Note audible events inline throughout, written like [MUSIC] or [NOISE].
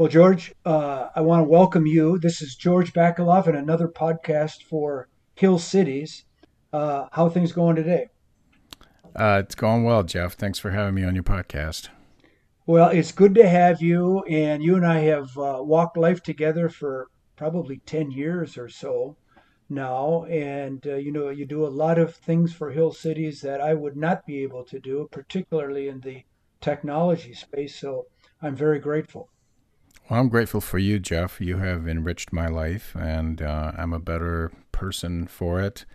Well, George, uh, I want to welcome you. This is George Bakalov and another podcast for Hill Cities. Uh, how are things going today? Uh, it's going well, Jeff. Thanks for having me on your podcast. Well, it's good to have you. And you and I have uh, walked life together for probably 10 years or so now. And, uh, you know, you do a lot of things for Hill Cities that I would not be able to do, particularly in the technology space. So I'm very grateful. Well, I'm grateful for you, Jeff. You have enriched my life, and uh, I'm a better person for it.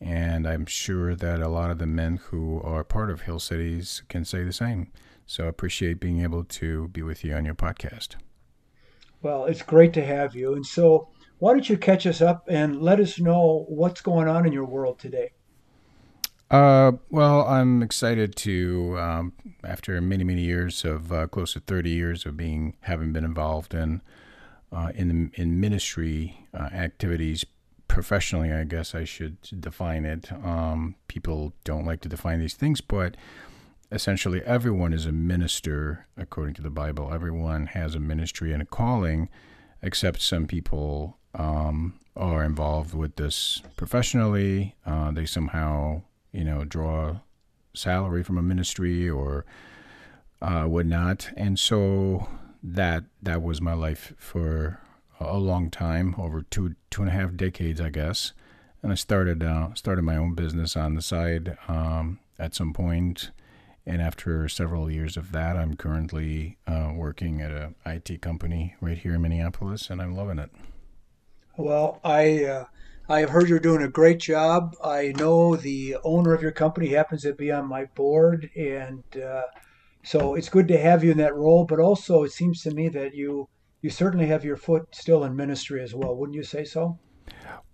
And I'm sure that a lot of the men who are part of Hill Cities can say the same. So I appreciate being able to be with you on your podcast. Well, it's great to have you. And so, why don't you catch us up and let us know what's going on in your world today? Uh, well, I'm excited to, um, after many, many years of uh, close to 30 years of being having been involved in uh, in in ministry uh, activities professionally. I guess I should define it. Um, people don't like to define these things, but essentially, everyone is a minister according to the Bible. Everyone has a ministry and a calling, except some people um, are involved with this professionally. Uh, they somehow you know, draw salary from a ministry or uh, whatnot. And so that that was my life for a long time, over two two and a half decades, I guess. And I started uh, started my own business on the side um, at some point. And after several years of that, I'm currently uh, working at a IT company right here in Minneapolis, and I'm loving it. Well, I uh, I have heard you're doing a great job. I know the owner of your company happens to be on my board, and uh, so it's good to have you in that role. But also, it seems to me that you you certainly have your foot still in ministry as well. Wouldn't you say so?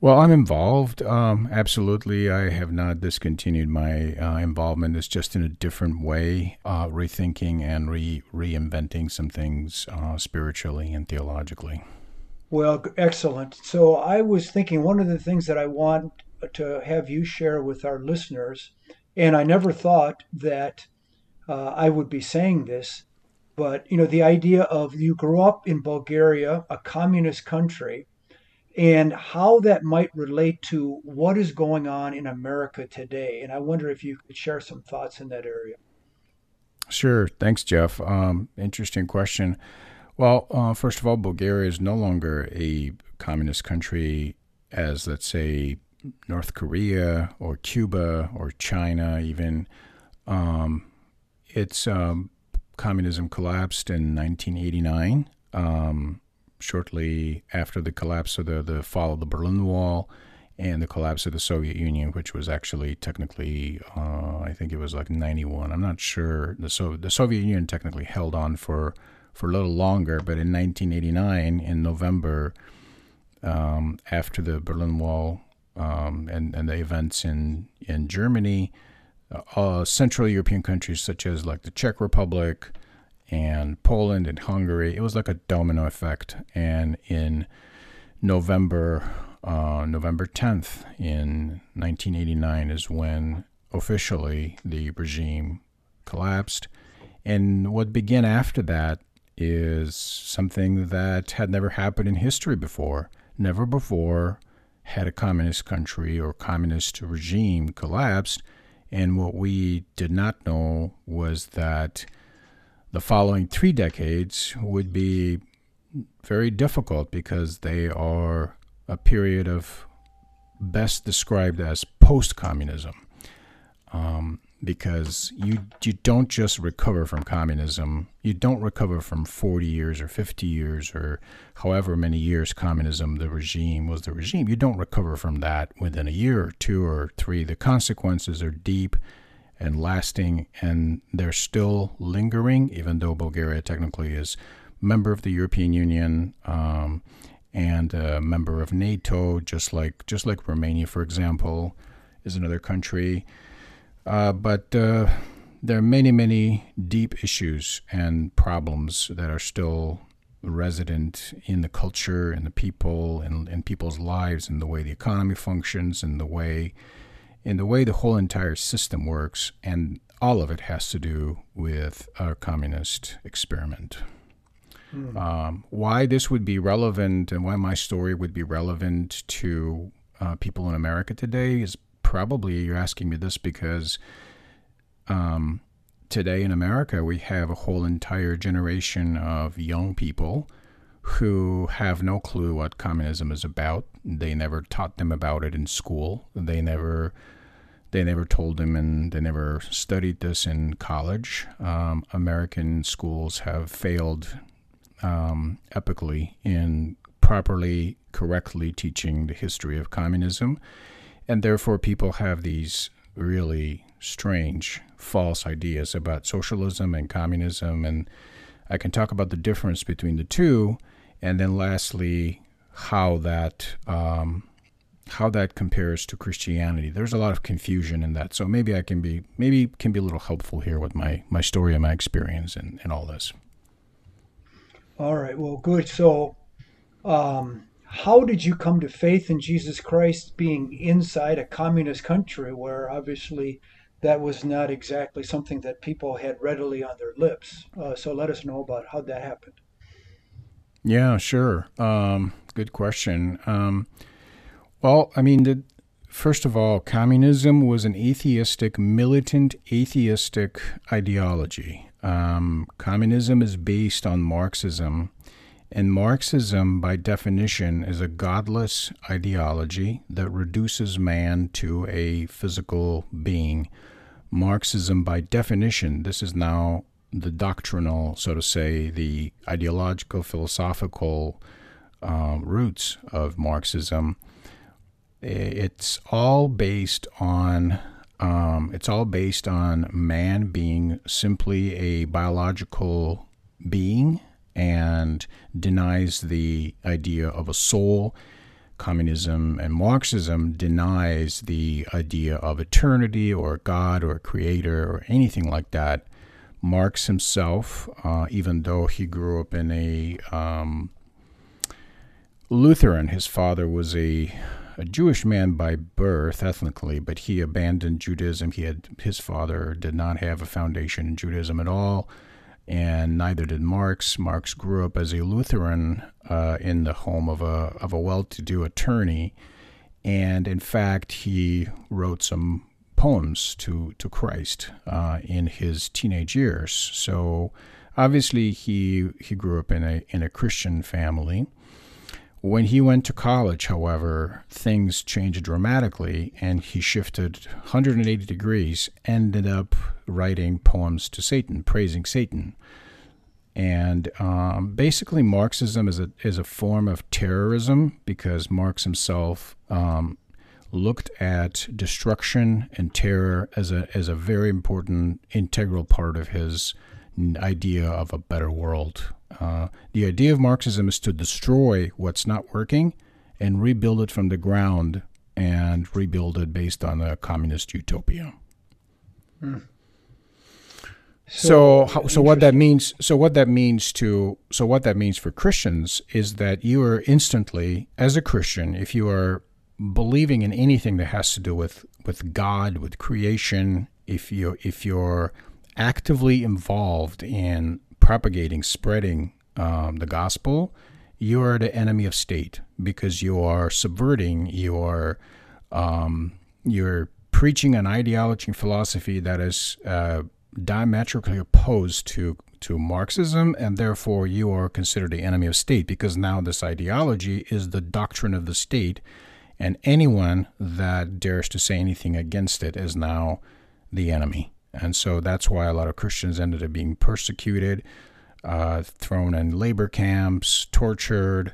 Well, I'm involved. Um, absolutely, I have not discontinued my uh, involvement. It's just in a different way, uh, rethinking and re reinventing some things uh, spiritually and theologically. Well, excellent. So I was thinking one of the things that I want to have you share with our listeners, and I never thought that uh, I would be saying this, but you know, the idea of you grew up in Bulgaria, a communist country, and how that might relate to what is going on in America today. And I wonder if you could share some thoughts in that area. Sure. Thanks, Jeff. Um, interesting question. Well, uh, first of all, Bulgaria is no longer a communist country as, let's say, North Korea or Cuba or China, even. Um, its um, communism collapsed in 1989, um, shortly after the collapse of the, the fall of the Berlin Wall and the collapse of the Soviet Union, which was actually technically, uh, I think it was like 91. I'm not sure. The, so- the Soviet Union technically held on for for a little longer, but in 1989, in November, um, after the Berlin Wall um, and, and the events in, in Germany, uh, Central European countries such as like the Czech Republic and Poland and Hungary, it was like a domino effect. And in November, uh, November 10th in 1989 is when officially the regime collapsed. And what began after that is something that had never happened in history before. Never before had a communist country or communist regime collapsed. And what we did not know was that the following three decades would be very difficult because they are a period of best described as post communism. Um, because you you don't just recover from communism. You don't recover from 40 years or 50 years or however many years communism the regime was the regime. You don't recover from that within a year or two or three. The consequences are deep and lasting and they're still lingering even though Bulgaria technically is member of the European Union um, and a member of NATO just like just like Romania for example is another country uh, but uh, there are many, many deep issues and problems that are still resident in the culture and the people and in people's lives and the way the economy functions and the way in the way the whole entire system works and all of it has to do with our communist experiment Mm. Um, why this would be relevant and why my story would be relevant to uh, people in America today is probably you're asking me this because um, today in America we have a whole entire generation of young people who have no clue what communism is about. They never taught them about it in school. They never they never told them and they never studied this in college. Um, American schools have failed um, epically in properly, correctly teaching the history of communism. And therefore, people have these really strange, false ideas about socialism and communism. And I can talk about the difference between the two. And then, lastly, how that. Um, how that compares to Christianity. There's a lot of confusion in that. So maybe I can be maybe can be a little helpful here with my my story and my experience and, and all this. All right. Well, good. So, um, how did you come to faith in Jesus Christ being inside a communist country where obviously that was not exactly something that people had readily on their lips? Uh, so let us know about how that happened. Yeah, sure. Um, good question. Um, well, I mean, the, first of all, communism was an atheistic, militant, atheistic ideology. Um, communism is based on Marxism, and Marxism, by definition, is a godless ideology that reduces man to a physical being. Marxism, by definition, this is now the doctrinal, so to say, the ideological, philosophical uh, roots of Marxism it's all based on um, it's all based on man being simply a biological being and denies the idea of a soul. Communism and Marxism denies the idea of eternity or God or creator or anything like that. Marx himself, uh, even though he grew up in a um, Lutheran, his father was a a Jewish man by birth, ethnically, but he abandoned Judaism. He had his father did not have a foundation in Judaism at all, and neither did Marx. Marx grew up as a Lutheran uh, in the home of a of a well-to-do attorney, and in fact, he wrote some poems to to Christ uh, in his teenage years. So obviously, he he grew up in a in a Christian family. When he went to college, however, things changed dramatically and he shifted 180 degrees, ended up writing poems to Satan, praising Satan. And um, basically, Marxism is a, is a form of terrorism because Marx himself um, looked at destruction and terror as a, as a very important, integral part of his idea of a better world. Uh, the idea of Marxism is to destroy what's not working and rebuild it from the ground and rebuild it based on a communist utopia. Hmm. So, so, so what that means, so what that means to, so what that means for Christians is that you are instantly, as a Christian, if you are believing in anything that has to do with with God, with creation, if you if you're actively involved in propagating, spreading um, the gospel, you are the enemy of state because you are subverting, you are um, you're preaching an ideology and philosophy that is uh, diametrically opposed to to Marxism, and therefore you are considered the enemy of state because now this ideology is the doctrine of the state, and anyone that dares to say anything against it is now the enemy. And so that's why a lot of Christians ended up being persecuted, uh, thrown in labor camps, tortured.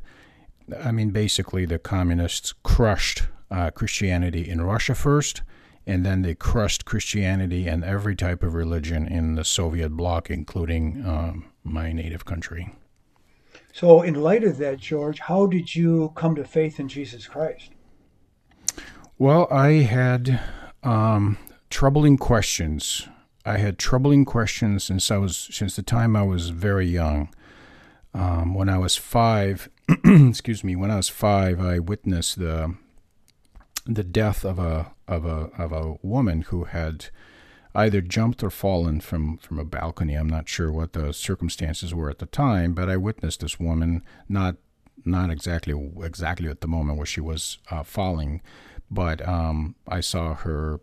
I mean, basically, the communists crushed uh, Christianity in Russia first, and then they crushed Christianity and every type of religion in the Soviet bloc, including um, my native country. So, in light of that, George, how did you come to faith in Jesus Christ? Well, I had um, troubling questions. I had troubling questions since I was since the time I was very young. Um, when I was five, [CLEARS THROAT] excuse me, when I was five, I witnessed the the death of a of a of a woman who had either jumped or fallen from from a balcony. I'm not sure what the circumstances were at the time, but I witnessed this woman not not exactly exactly at the moment where she was uh, falling, but um, I saw her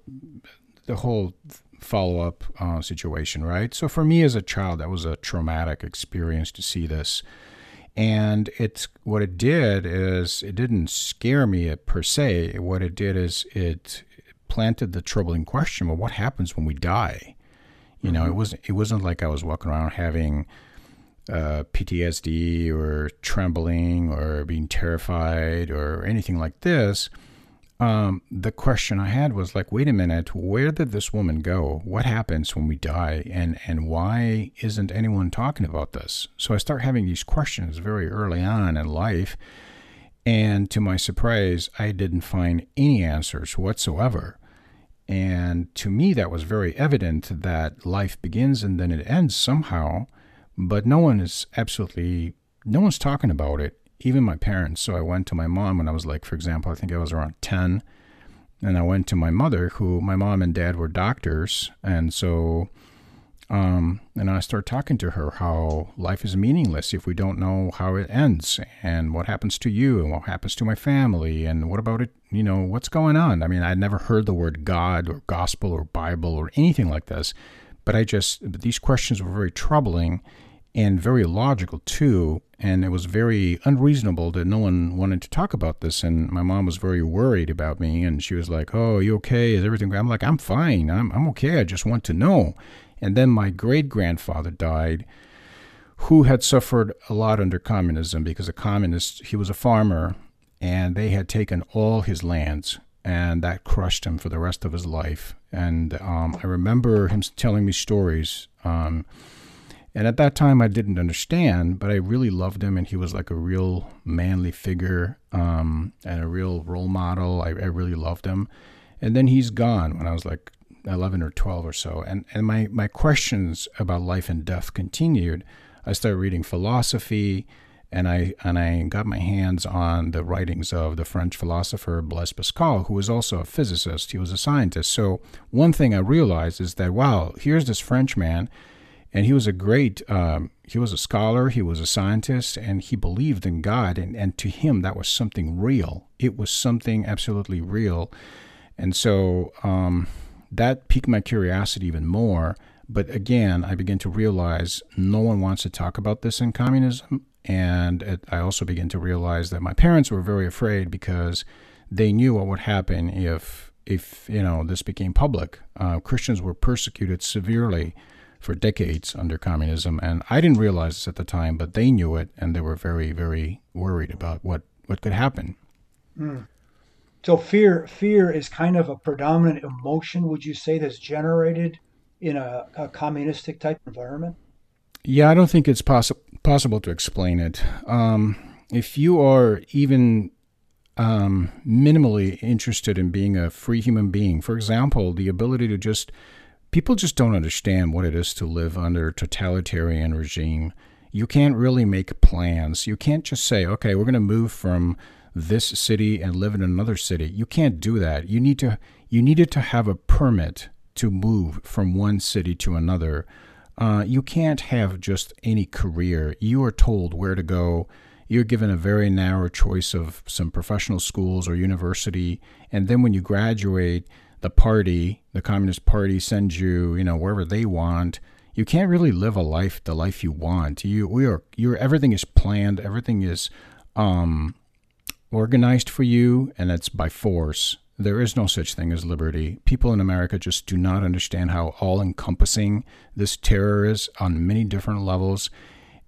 the whole follow up uh, situation, right? So for me as a child, that was a traumatic experience to see this. And it's what it did is it didn't scare me per se. What it did is it planted the troubling question: Well, what happens when we die? You know, mm-hmm. it wasn't it wasn't like I was walking around having uh, PTSD or trembling or being terrified or anything like this um, the question I had was like, wait a minute, where did this woman go? What happens when we die? And, and why isn't anyone talking about this? So I start having these questions very early on in life. And to my surprise, I didn't find any answers whatsoever. And to me, that was very evident that life begins and then it ends somehow, but no one is absolutely, no one's talking about it even my parents. So I went to my mom when I was like, for example, I think I was around 10. And I went to my mother, who my mom and dad were doctors. And so, um, and I started talking to her how life is meaningless if we don't know how it ends and what happens to you and what happens to my family and what about it, you know, what's going on. I mean, I'd never heard the word God or gospel or Bible or anything like this, but I just, these questions were very troubling and very logical too. And it was very unreasonable that no one wanted to talk about this. And my mom was very worried about me. And she was like, Oh, you okay? Is everything? I'm like, I'm fine. I'm, I'm okay. I just want to know. And then my great grandfather died, who had suffered a lot under communism because a communist, he was a farmer, and they had taken all his lands. And that crushed him for the rest of his life. And um, I remember him telling me stories. Um, and at that time, I didn't understand, but I really loved him, and he was like a real manly figure um, and a real role model. I, I, really loved him. And then he's gone when I was like 11 or 12 or so. And, and my, my questions about life and death continued. I started reading philosophy, and I, and I got my hands on the writings of the French philosopher Blaise Pascal, who was also a physicist. He was a scientist. So one thing I realized is that, wow, here's this French man and he was a great um, he was a scholar he was a scientist and he believed in god. And, and to him that was something real. It was something absolutely real. And so um, that piqued my curiosity even more. But again i began to realize no one wants to talk about this in communism. And it, i also began to realize that my parents were very afraid because they knew what would happen if if you know this became public. Uh, christians were persecuted severely for decades under communism. And I didn't realize this at the time, but they knew it, and they were very, very worried about what, what could happen. Mm. So fear, fear is kind of a predominant emotion. Would you say that's generated in a, a communistic type environment? Yeah, I don't think it's possible possible to explain it. Um, if you are even um, minimally interested in being a free human being, for example, the ability to just people just don't understand what it is to live under a totalitarian regime. You can't really make plans. You can't just say, okay, we're going to move from this city and live in another city. You can't do that. You need to you needed to have a permit to move from one city to another. Uh, you can't have just any career. You are told where to go. You're given a very narrow choice of some professional schools or university, and then when you graduate, the party, the Communist Party, sends you, you know, wherever they want. You can't really live a life, the life you want. You, we are, you everything is planned, everything is um, organized for you, and it's by force. There is no such thing as liberty. People in America just do not understand how all encompassing this terror is on many different levels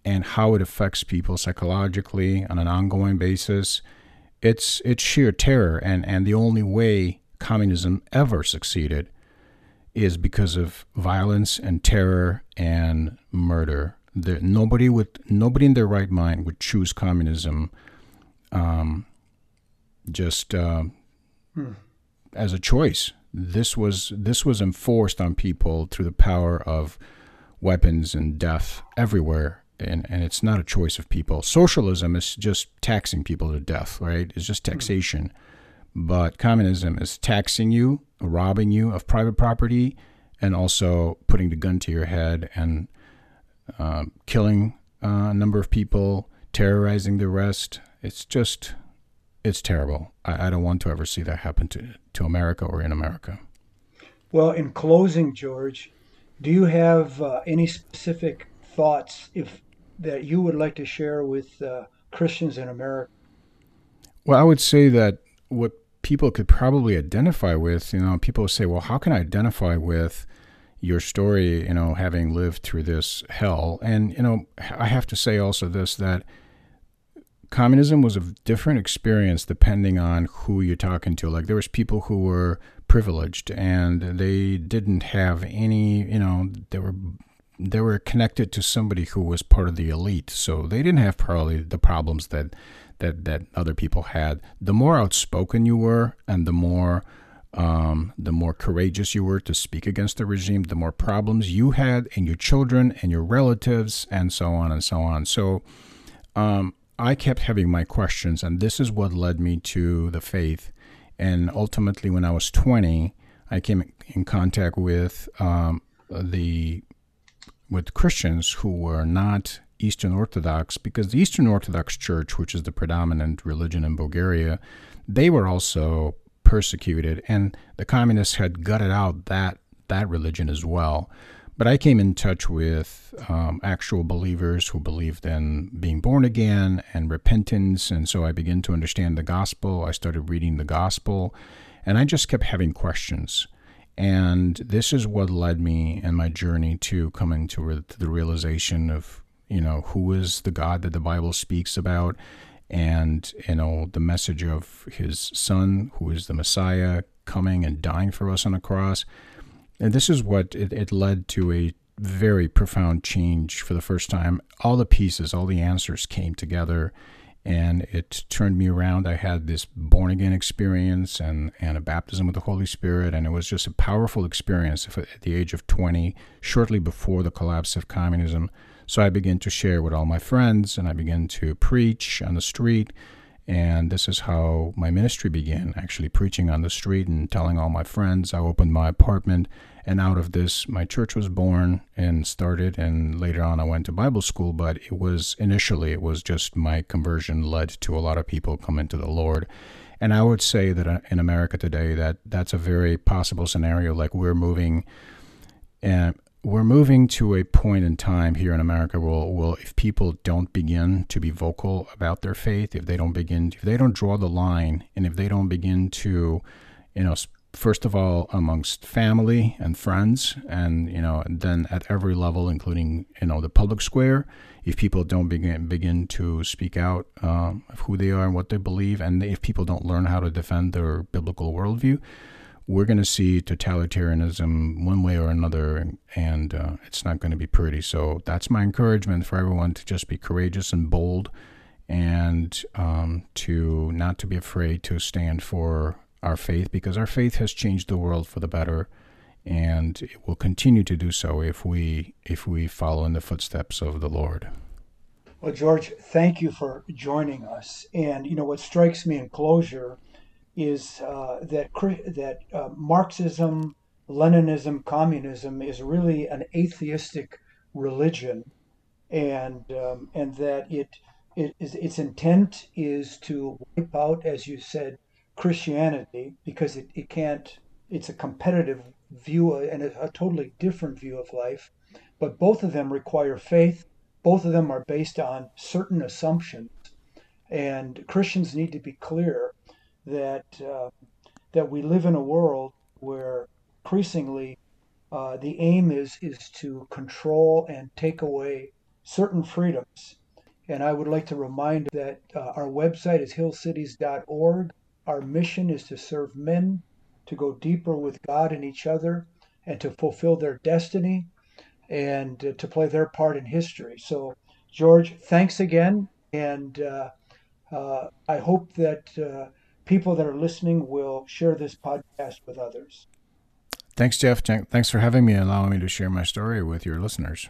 and how it affects people psychologically on an ongoing basis. It's it's sheer terror and, and the only way communism ever succeeded is because of violence and terror and murder. There, nobody would, nobody in their right mind would choose communism, um, just uh, hmm. as a choice. This was this was enforced on people through the power of weapons and death everywhere, and and it's not a choice of people. Socialism is just taxing people to death, right? It's just hmm. taxation. Hmm but communism is taxing you, robbing you of private property, and also putting the gun to your head and uh, killing uh, a number of people, terrorizing the rest. It's just, it's terrible. I, I don't want to ever see that happen to, to America or in America. Well, in closing, George, do you have uh, any specific thoughts if that you would like to share with uh, Christians in America? Well, I would say that what people could probably identify with, you know, people say, well, how can I identify with your story, you know, having lived through this hell? And, you know, I have to say also this that communism was a different experience depending on who you're talking to. Like there was people who were privileged and they didn't have any, you know, they were they were connected to somebody who was part of the elite. So they didn't have probably the problems that that that other people had. The more outspoken you were, and the more um, the more courageous you were to speak against the regime, the more problems you had, and your children, and your relatives, and so on and so on. So um, I kept having my questions, and this is what led me to the faith. And ultimately, when I was 20, I came in contact with um, the with Christians who were not Eastern Orthodox because the Eastern Orthodox Church, which is the predominant religion in Bulgaria, they were also persecuted, and the communists had gutted out that that religion as well. But I came in touch with um, actual believers who believed in being born again and repentance, and so I began to understand the gospel. I started reading the gospel, and I just kept having questions. And this is what led me in my journey to coming to, re- to the realization of you know, who is the God that the Bible speaks about, and, you know, the message of his son, who is the Messiah, coming and dying for us on a cross. And this is what it, it led to a very profound change for the first time. All the pieces, all the answers came together and it turned me around. I had this born again experience and, and a baptism with the Holy Spirit, and it was just a powerful experience at the age of 20, shortly before the collapse of communism. So I began to share with all my friends and I began to preach on the street. And this is how my ministry began actually preaching on the street and telling all my friends. I opened my apartment, and out of this, my church was born and started. And later on, I went to Bible school, but it was initially, it was just my conversion led to a lot of people coming to the Lord. And I would say that uh, in America today, that that's a very possible scenario. Like we're moving, and we're moving to a point in time here in America where, if people don't begin to be vocal about their faith, if they don't begin, if they don't draw the line, and if they don't begin to, you know, first of all amongst family and friends, and you know, then at every level, including you know the public square, if people don't begin begin to speak out um, of who they are and what they believe, and if people don't learn how to defend their biblical worldview, we're going to see totalitarianism one way or another, and uh, it's not going to be pretty. So that's my encouragement for everyone to just be courageous and bold, and um, to not to be afraid to stand for our faith, because our faith has changed the world for the better, and it will continue to do so if we if we follow in the footsteps of the Lord. Well, George, thank you for joining us. And you know what strikes me in closure is uh, that that uh, Marxism, Leninism, communism is really an atheistic religion, and um, and that it, it is, its intent is to wipe out, as you said, Christianity because it, it can't. It's a competitive view and a, a totally different view of life, but both of them require faith. Both of them are based on certain assumptions, and Christians need to be clear that uh, that we live in a world where increasingly uh, the aim is is to control and take away certain freedoms. And I would like to remind that uh, our website is hillcities.org. Our mission is to serve men, to go deeper with God and each other, and to fulfill their destiny and uh, to play their part in history. So, George, thanks again. And uh, uh, I hope that people that are listening will share this podcast with others. Thanks, Jeff. Thanks for having me and allowing me to share my story with your listeners.